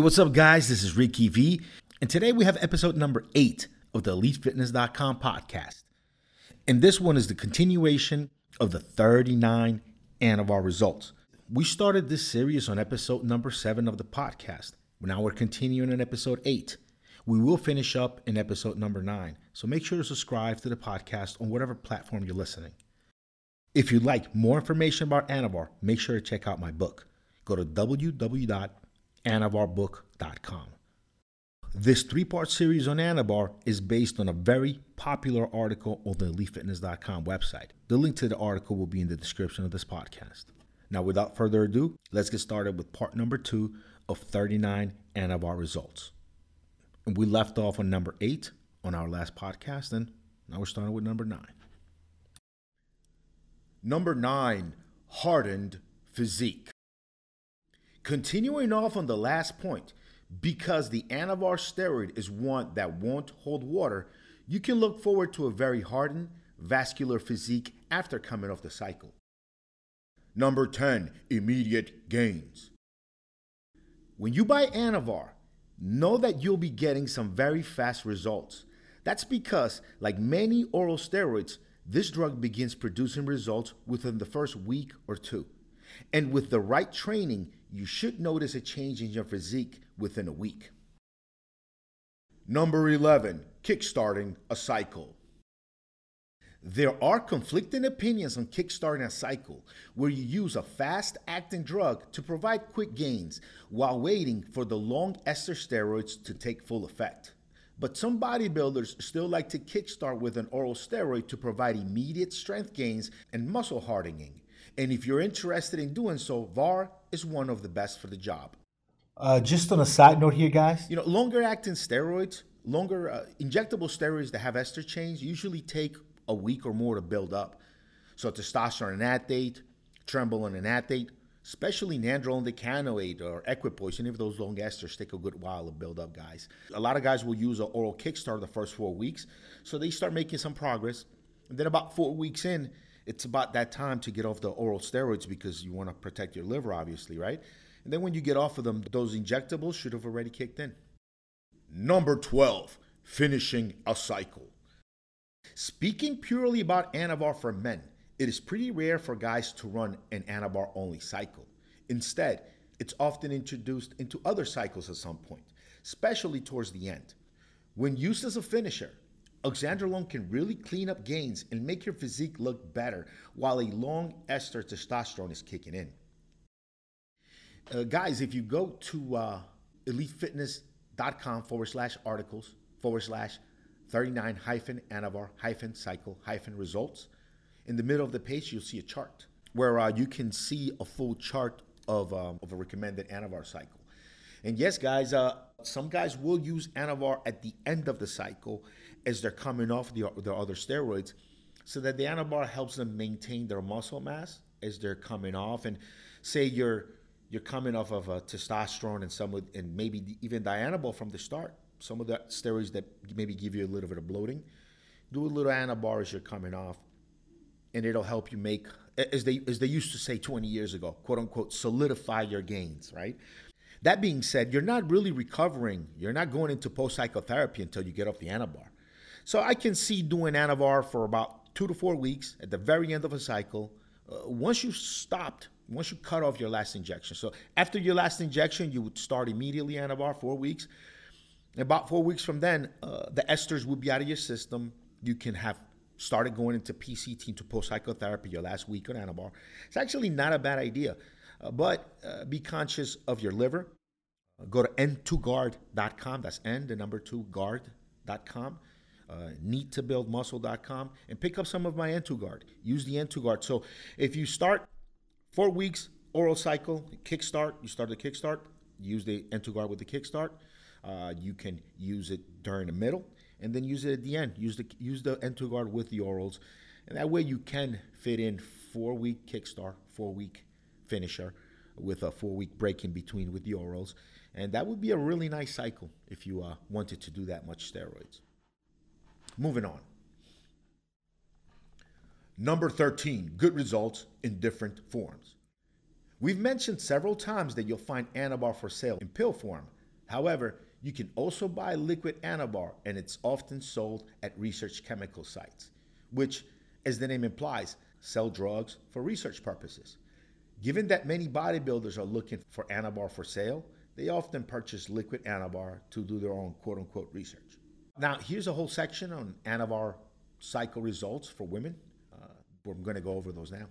Hey, what's up, guys? This is Ricky V, and today we have episode number eight of the EliteFitness.com podcast. And this one is the continuation of the 39 Anavar results. We started this series on episode number seven of the podcast. Now we're continuing in episode eight. We will finish up in episode number nine, so make sure to subscribe to the podcast on whatever platform you're listening. If you'd like more information about Anavar, make sure to check out my book. Go to www.anavarbook.com. This three part series on Anavar is based on a very popular article on the EliteFitness.com website. The link to the article will be in the description of this podcast. Now, without further ado, let's get started with part number two of 39 Anavar results. And we left off on number eight on our last podcast, and now we're starting with number nine. Number nine, hardened physique. Continuing off on the last point, because the Anavar steroid is one that won't hold water, you can look forward to a very hardened, vascular physique after coming off the cycle. Number 10, immediate gains. When you buy Anavar, know that you'll be getting some very fast results. That's because, like many oral steroids, this drug begins producing results within the first week or two. And with the right training, you should notice a change in your physique within a week. Number 11, kickstarting a cycle. There are conflicting opinions on kickstarting a cycle, where you use a fast acting drug to provide quick gains while waiting for the long ester steroids to take full effect. But some bodybuilders still like to kickstart with an oral steroid to provide immediate strength gains and muscle hardening. And if you're interested in doing so, VAR is one of the best for the job. Uh, just on a side note here, guys. You know, longer acting steroids, longer uh, injectable steroids that have ester chains usually take a week or more to build up. So testosterone enanthate, trenbolone enanthate, especially nandrolone decanoate or equipoise, any of those long esters take a good while to build up, guys. A lot of guys will use an oral kickstart the first four weeks, so they start making some progress. And then about four weeks in, it's about that time to get off the oral steroids because you want to protect your liver, obviously, right? And then when you get off of them, those injectables should have already kicked in. Number 12, finishing a cycle. Speaking purely about Anavar for men, it is pretty rare for guys to run an Anavar only cycle. Instead, it's often introduced into other cycles at some point, especially towards the end. When used as a finisher, oxandrolone can really clean up gains and make your physique look better while a long ester testosterone is kicking in. Uh, guys, if you go to uh, elitefitness.com forward slash articles forward slash 39 hyphen Anavar hyphen cycle hyphen results, in the middle of the page, you'll see a chart where uh, you can see a full chart of, um, of a recommended Anavar cycle. And yes, guys, uh, some guys will use Anavar at the end of the cycle as they're coming off the, their other steroids so that the Anavar helps them maintain their muscle mass as they're coming off. And say you're you're coming off of a testosterone and some and maybe even Dianabol from the start, some of the steroids that maybe give you a little bit of bloating. Do a little Anavar as you're coming off and it'll help you make as they as they used to say 20 years ago, quote unquote, solidify your gains, right? That being said, you're not really recovering. You're not going into post cycle therapy until you get off the Anavar. So I can see doing Anavar for about two to four weeks at the very end of a cycle. Uh, once you stopped, once you cut off your last injection. So after your last injection, you would start immediately Anavar four weeks. About four weeks from then, uh, the esters would be out of your system. You can have started going into PCT, into post cycle therapy, your last week on Anavar. It's actually not a bad idea, uh, but uh, be conscious of your liver. Uh, go to n2guard.com. That's n, the number two, guard.com. Uh, needtobuildmuscle.com and pick up some of my N2. Use the N2. So if you start four weeks oral cycle, kickstart, you start the kickstart, use the N2 with the kickstart. Uh, you can use it during the middle and then use it at the end. Use the use the N2 with the orals, and that way you can fit in four week kickstart, four week finisher, with a four week break in between with the orals, and that would be a really nice cycle if you uh, wanted to do that much steroids. Moving on. Number 13, good results in different forms. We've mentioned several times that you'll find Anavar for sale in pill form, However, you can also buy liquid Anavar, and it's often sold at research chemical sites, which, as the name implies, sell drugs for research purposes. Given that many bodybuilders are looking for Anavar for sale, they often purchase liquid Anavar to do their own quote unquote research. Now, here's a whole section on Anavar cycle results for women. Uh, we're going to go over those now.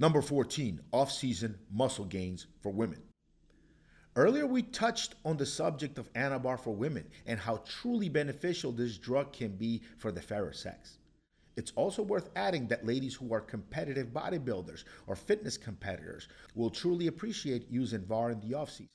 Number 14, off season muscle gains for women. Earlier, we touched on the subject of Anavar for women and how truly beneficial this drug can be for the fairer sex. It's also worth adding that ladies who are competitive bodybuilders or fitness competitors will truly appreciate using VAR in the off season.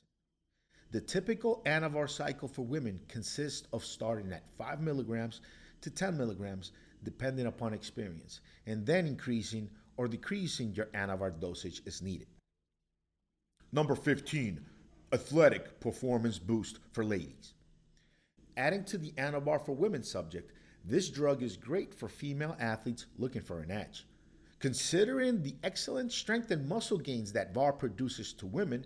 The typical Anavar cycle for women consists of starting at 5 milligrams to 10 milligrams, depending upon experience, and then increasing or decreasing your Anavar dosage as needed. Number 15, athletic performance boost for ladies. Adding to the Anavar for women subject, this drug is great for female athletes looking for an edge. Considering the excellent strength and muscle gains that VAR produces to women,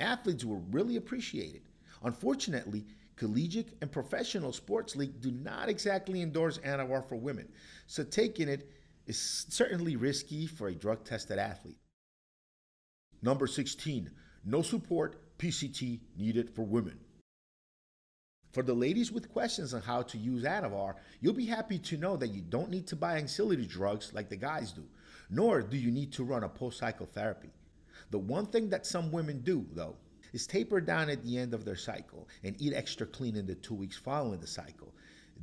athletes were really appreciated. Unfortunately, collegiate and professional sports league do not exactly endorse Anavar for women, so taking it is certainly risky for a drug tested athlete. Number 16, no support PCT needed for women. For the ladies with questions on how to use Anavar, you'll be happy to know that you don't need to buy ancillary drugs like the guys do, nor do you need to run a post cycle therapy. The one thing that some women do, though, is taper down at the end of their cycle and eat extra clean in the two weeks following the cycle.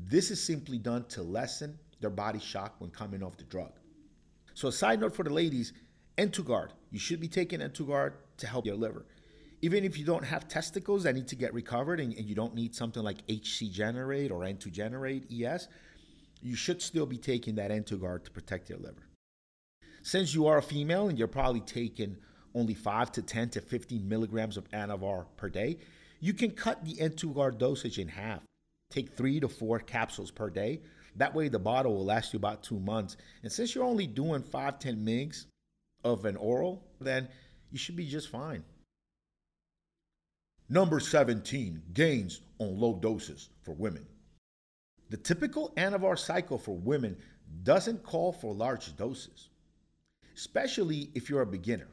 This is simply done to lessen their body shock when coming off the drug. So, a side note for the ladies N2Guard. You should be taking N2Guard to help your liver. Even if you don't have testicles that need to get recovered and, and you don't need something like HC Generate or N2 Generate ES, you should still be taking that N2Guard to protect your liver. Since you are a female and you're probably taking only 5 to 10 to 15 milligrams of Anavar per day, you can cut the N2Guard dosage in half. Take three to four capsules per day. That way, the bottle will last you about two months. And since you're only doing 5 10 mgs of an oral, then you should be just fine. Number 17, gains on low doses for women. The typical Anavar cycle for women doesn't call for large doses, especially if you're a beginner.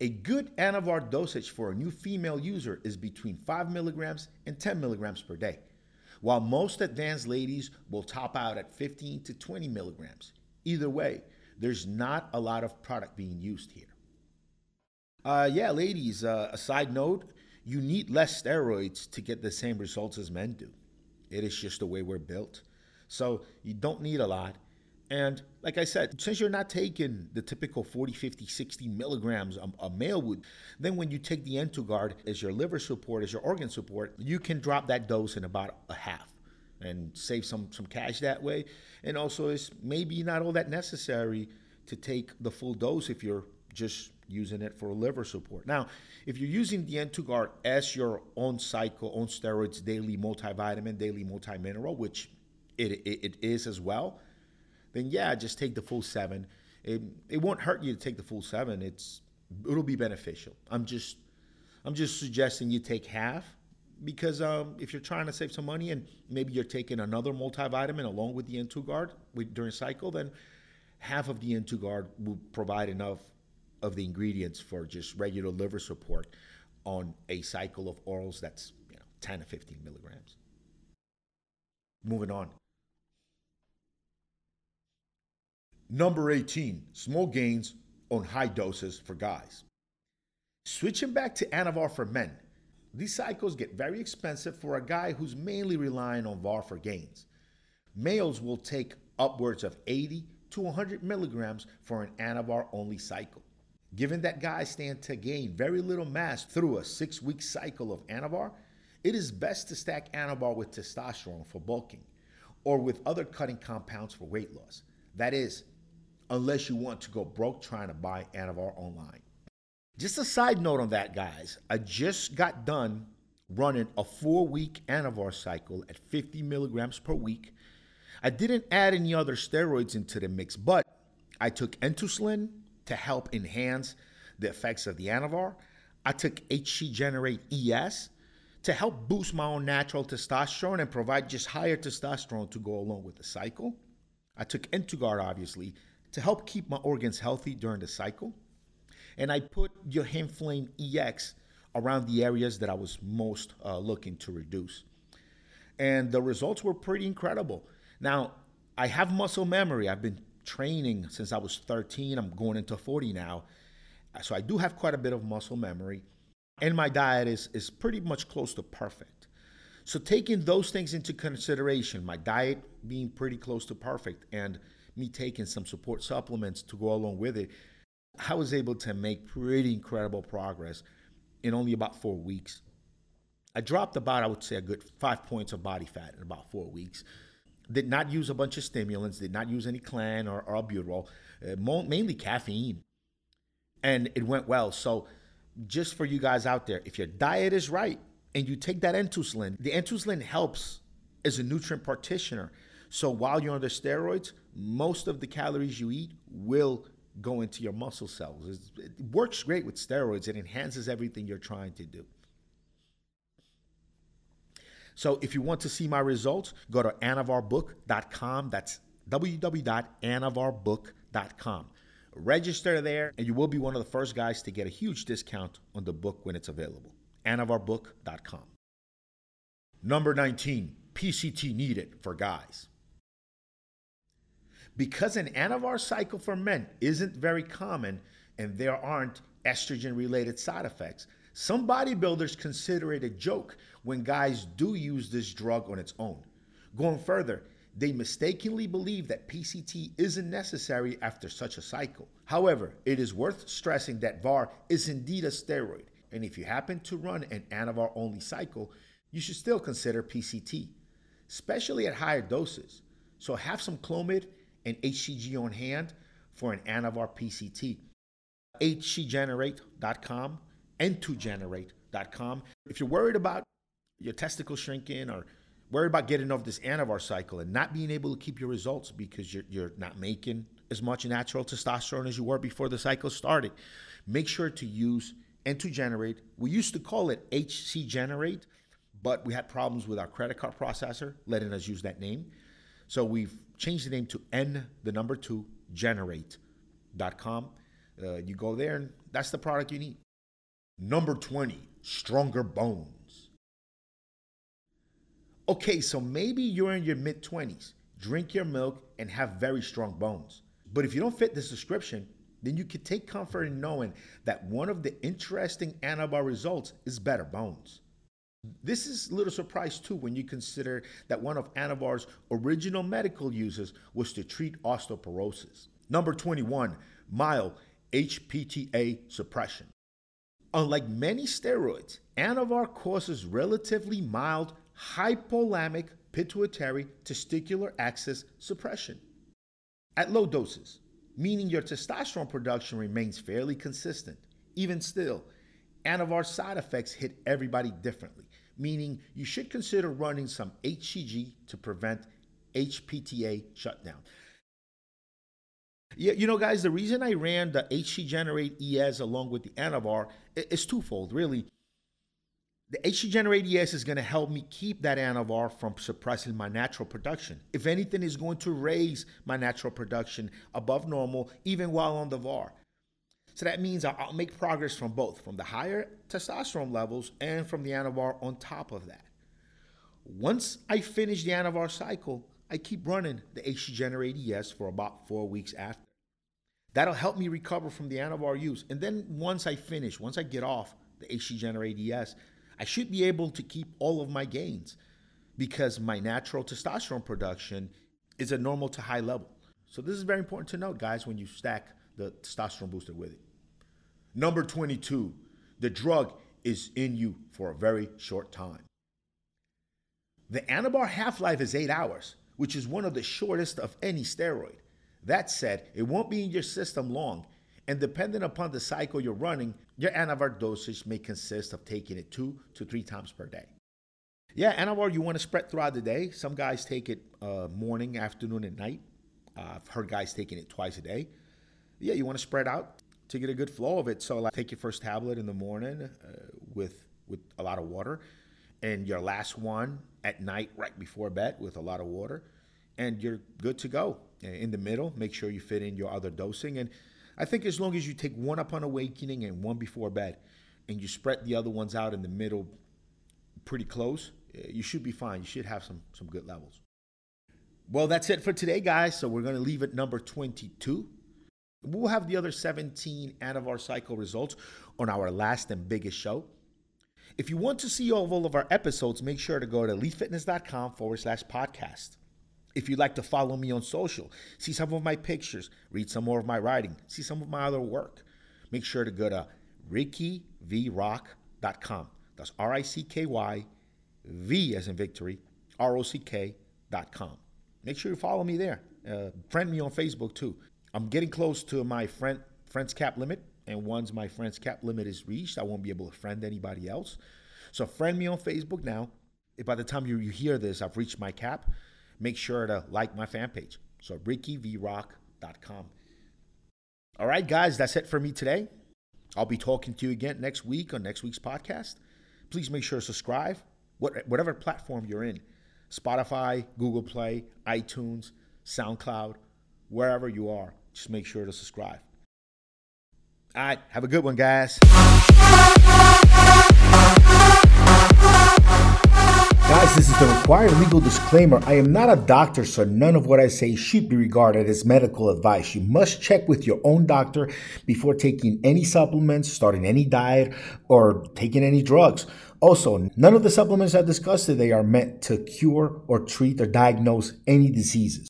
A good Anavar dosage for a new female user is between 5 milligrams and 10 milligrams per day, while most advanced ladies will top out at 15 to 20 milligrams. Either way, there's not a lot of product being used here. Uh, yeah, ladies, uh, a side note you need less steroids to get the same results as men do. It is just the way we're built. So you don't need a lot. And like I said, since you're not taking the typical 40, 50, 60 milligrams a, a male would, then when you take the N2Guard as your liver support, as your organ support, you can drop that dose in about a half and save some, some cash that way. And also, it's maybe not all that necessary to take the full dose if you're just using it for liver support. Now, if you're using the N2Guard as your own cycle, own steroids, daily multivitamin, daily multimineral, which it, it, it is as well, then yeah, just take the full seven. It, it won't hurt you to take the full seven. It's it'll be beneficial. I'm just I'm just suggesting you take half because um, if you're trying to save some money and maybe you're taking another multivitamin along with the N2Guard during cycle, then half of the N2Guard will provide enough of the ingredients for just regular liver support on a cycle of orals that's you know 10 to 15 milligrams. Moving on. Number 18, small gains on high doses for guys. Switching back to Anavar for men, these cycles get very expensive for a guy who's mainly relying on VAR for gains. Males will take upwards of 80 to 100 milligrams for an Anavar only cycle. Given that guys stand to gain very little mass through a six week cycle of Anavar, it is best to stack Anavar with testosterone for bulking or with other cutting compounds for weight loss. That is, unless you want to go broke trying to buy Anavar online. Just a side note on that, guys. I just got done running a four week Anavar cycle at 50 milligrams per week. I didn't add any other steroids into the mix, but I took N2Slin, to help enhance the effects of the Anavar. I took HC Generate ES to help boost my own natural testosterone and provide just higher testosterone to go along with the cycle. I took N2Guard, obviously, to help keep my organs healthy during the cycle. And I put your hand Flame EX around the areas that I was most uh, looking to reduce. And the results were pretty incredible. Now, I have muscle memory. I've been training since I was 13. I'm going into 40 now. So I do have quite a bit of muscle memory. And my diet is, is pretty much close to perfect. So, taking those things into consideration, my diet being pretty close to perfect, and me taking some support supplements to go along with it, I was able to make pretty incredible progress in only about four weeks. I dropped about, I would say, a good five points of body fat in about four weeks. Did not use a bunch of stimulants, did not use any clen or, albuterol, uh, mainly caffeine. And it went well. So, just for you guys out there, if your diet is right and you take that N2Slin, the N2Slin helps as a nutrient partitioner. So, while you're under steroids, most of the calories you eat will go into your muscle cells. It works great with steroids, it enhances everything you're trying to do. So if you want to see my results, go to anavarbook.com. That's www.anavarbook.com. Register there, and you will be one of the first guys to get a huge discount on the book when it's available. anavarbook.com. Number 19, PCT needed for guys. Because an Anavar cycle for men isn't very common and there aren't estrogen related side effects, some bodybuilders consider it a joke when guys do use this drug on its own. Going further, they mistakenly believe that PCT isn't necessary after such a cycle. However, it is worth stressing that VAR is indeed a steroid, and if you happen to run an Anavar only cycle, you should still consider PCT, especially at higher doses. So have some Clomid and HCG on hand for an Anavar PCT. HCGenerate.com n2generate.com. If you're worried about your testicles shrinking or worried about getting off this anavar cycle and not being able to keep your results because you're, you're not making as much natural testosterone as you were before the cycle started, make sure to use N2Generate. We used to call it HC Generate, but we had problems with our credit card processor letting us use that name. So we've changed the name to N, the number two, generate.com. Uh, you go there, and that's the product you need. Number 20, stronger bones. Okay, so maybe you're in your mid 20s, drink your milk, and have very strong bones. But if you don't fit this description, then you can take comfort in knowing that one of the interesting Anavar results is better bones. This is a little surprise too when you consider that one of Anavar's original medical uses was to treat osteoporosis. Number 21, mild HPTA suppression. Unlike many steroids, Anavar causes relatively mild hypothalamic pituitary testicular axis suppression at low doses, meaning your testosterone production remains fairly consistent. Even still, Anavar side effects hit everybody differently, meaning you should consider running some HCG to prevent HPTA shutdown. Yeah, you know, guys, the reason I ran the HC Generate ES along with the Anavar is twofold, really. The HC Generate ES is going to help me keep that Anavar from suppressing my natural production. If anything, is going to raise my natural production above normal, even while on the VAR. So that means I'll make progress from both, from the higher testosterone levels and from the Anavar on top of that. Once I finish the Anavar cycle, I keep running the HC Generate ES for about four weeks after. That'll help me recover from the Anavar use. And then once I finish, once I get off the HC Generate ES, I should be able to keep all of my gains because my natural testosterone production is a normal to high level. So this is very important to note, guys, when you stack the testosterone booster with it. Number 22, the drug is in you for a very short time. The Anavar half life is eight hours, which is one of the shortest of any steroid. That said, it won't be in your system long, and depending upon the cycle you're running, your Anavar dosage may consist of taking it two to three times per day. Yeah, Anavar you want to spread throughout the day. Some guys take it uh, morning, afternoon, and night. Uh, I've heard guys taking it twice a day. Yeah, you want to spread out to get a good flow of it. So, like, take your first tablet in the morning uh, with with a lot of water, and your last one at night right before bed with a lot of water, and you're good to go. In the middle, make sure you fit in your other dosing. And I think as long as you take one upon awakening and one before bed, and you spread the other ones out in the middle pretty close, eh, you should be fine. You should have some, some good levels. Well, that's it for today, guys. So we're going to leave it number 22. We'll have the other 17 out of our cycle results on our last and biggest show. If you want to see all of our episodes, make sure to go to elitefitness.com forward slash podcast. If you'd like to follow me on social, see some of my pictures, read some more of my writing, see some of my other work, make sure to go to rickyvrock.com. That's R I C K Y, V as in victory, R O C K.com. Make sure you follow me there. Uh, friend me on Facebook too. I'm getting close to my friend friends cap limit, and once my friends cap limit is reached, I won't be able to friend anybody else. So friend me on Facebook now. If by the time you, you hear this, I've reached my cap, make sure to like my fan page. So rickyvrock.com. All right, guys, that's it for me today. I'll be talking to you again next week on next week's podcast. Please make sure to subscribe, whatever platform you're in Spotify, Google Play, iTunes, SoundCloud, wherever you are. Just make sure to subscribe. All right, have a good one, guys. Guys, this is the required legal disclaimer. I am not a doctor, so none of what I say should be regarded as medical advice. You must check with your own doctor before taking any supplements, starting any diet, or taking any drugs. Also, none of the supplements I discussed today are meant to cure or treat or diagnose any diseases.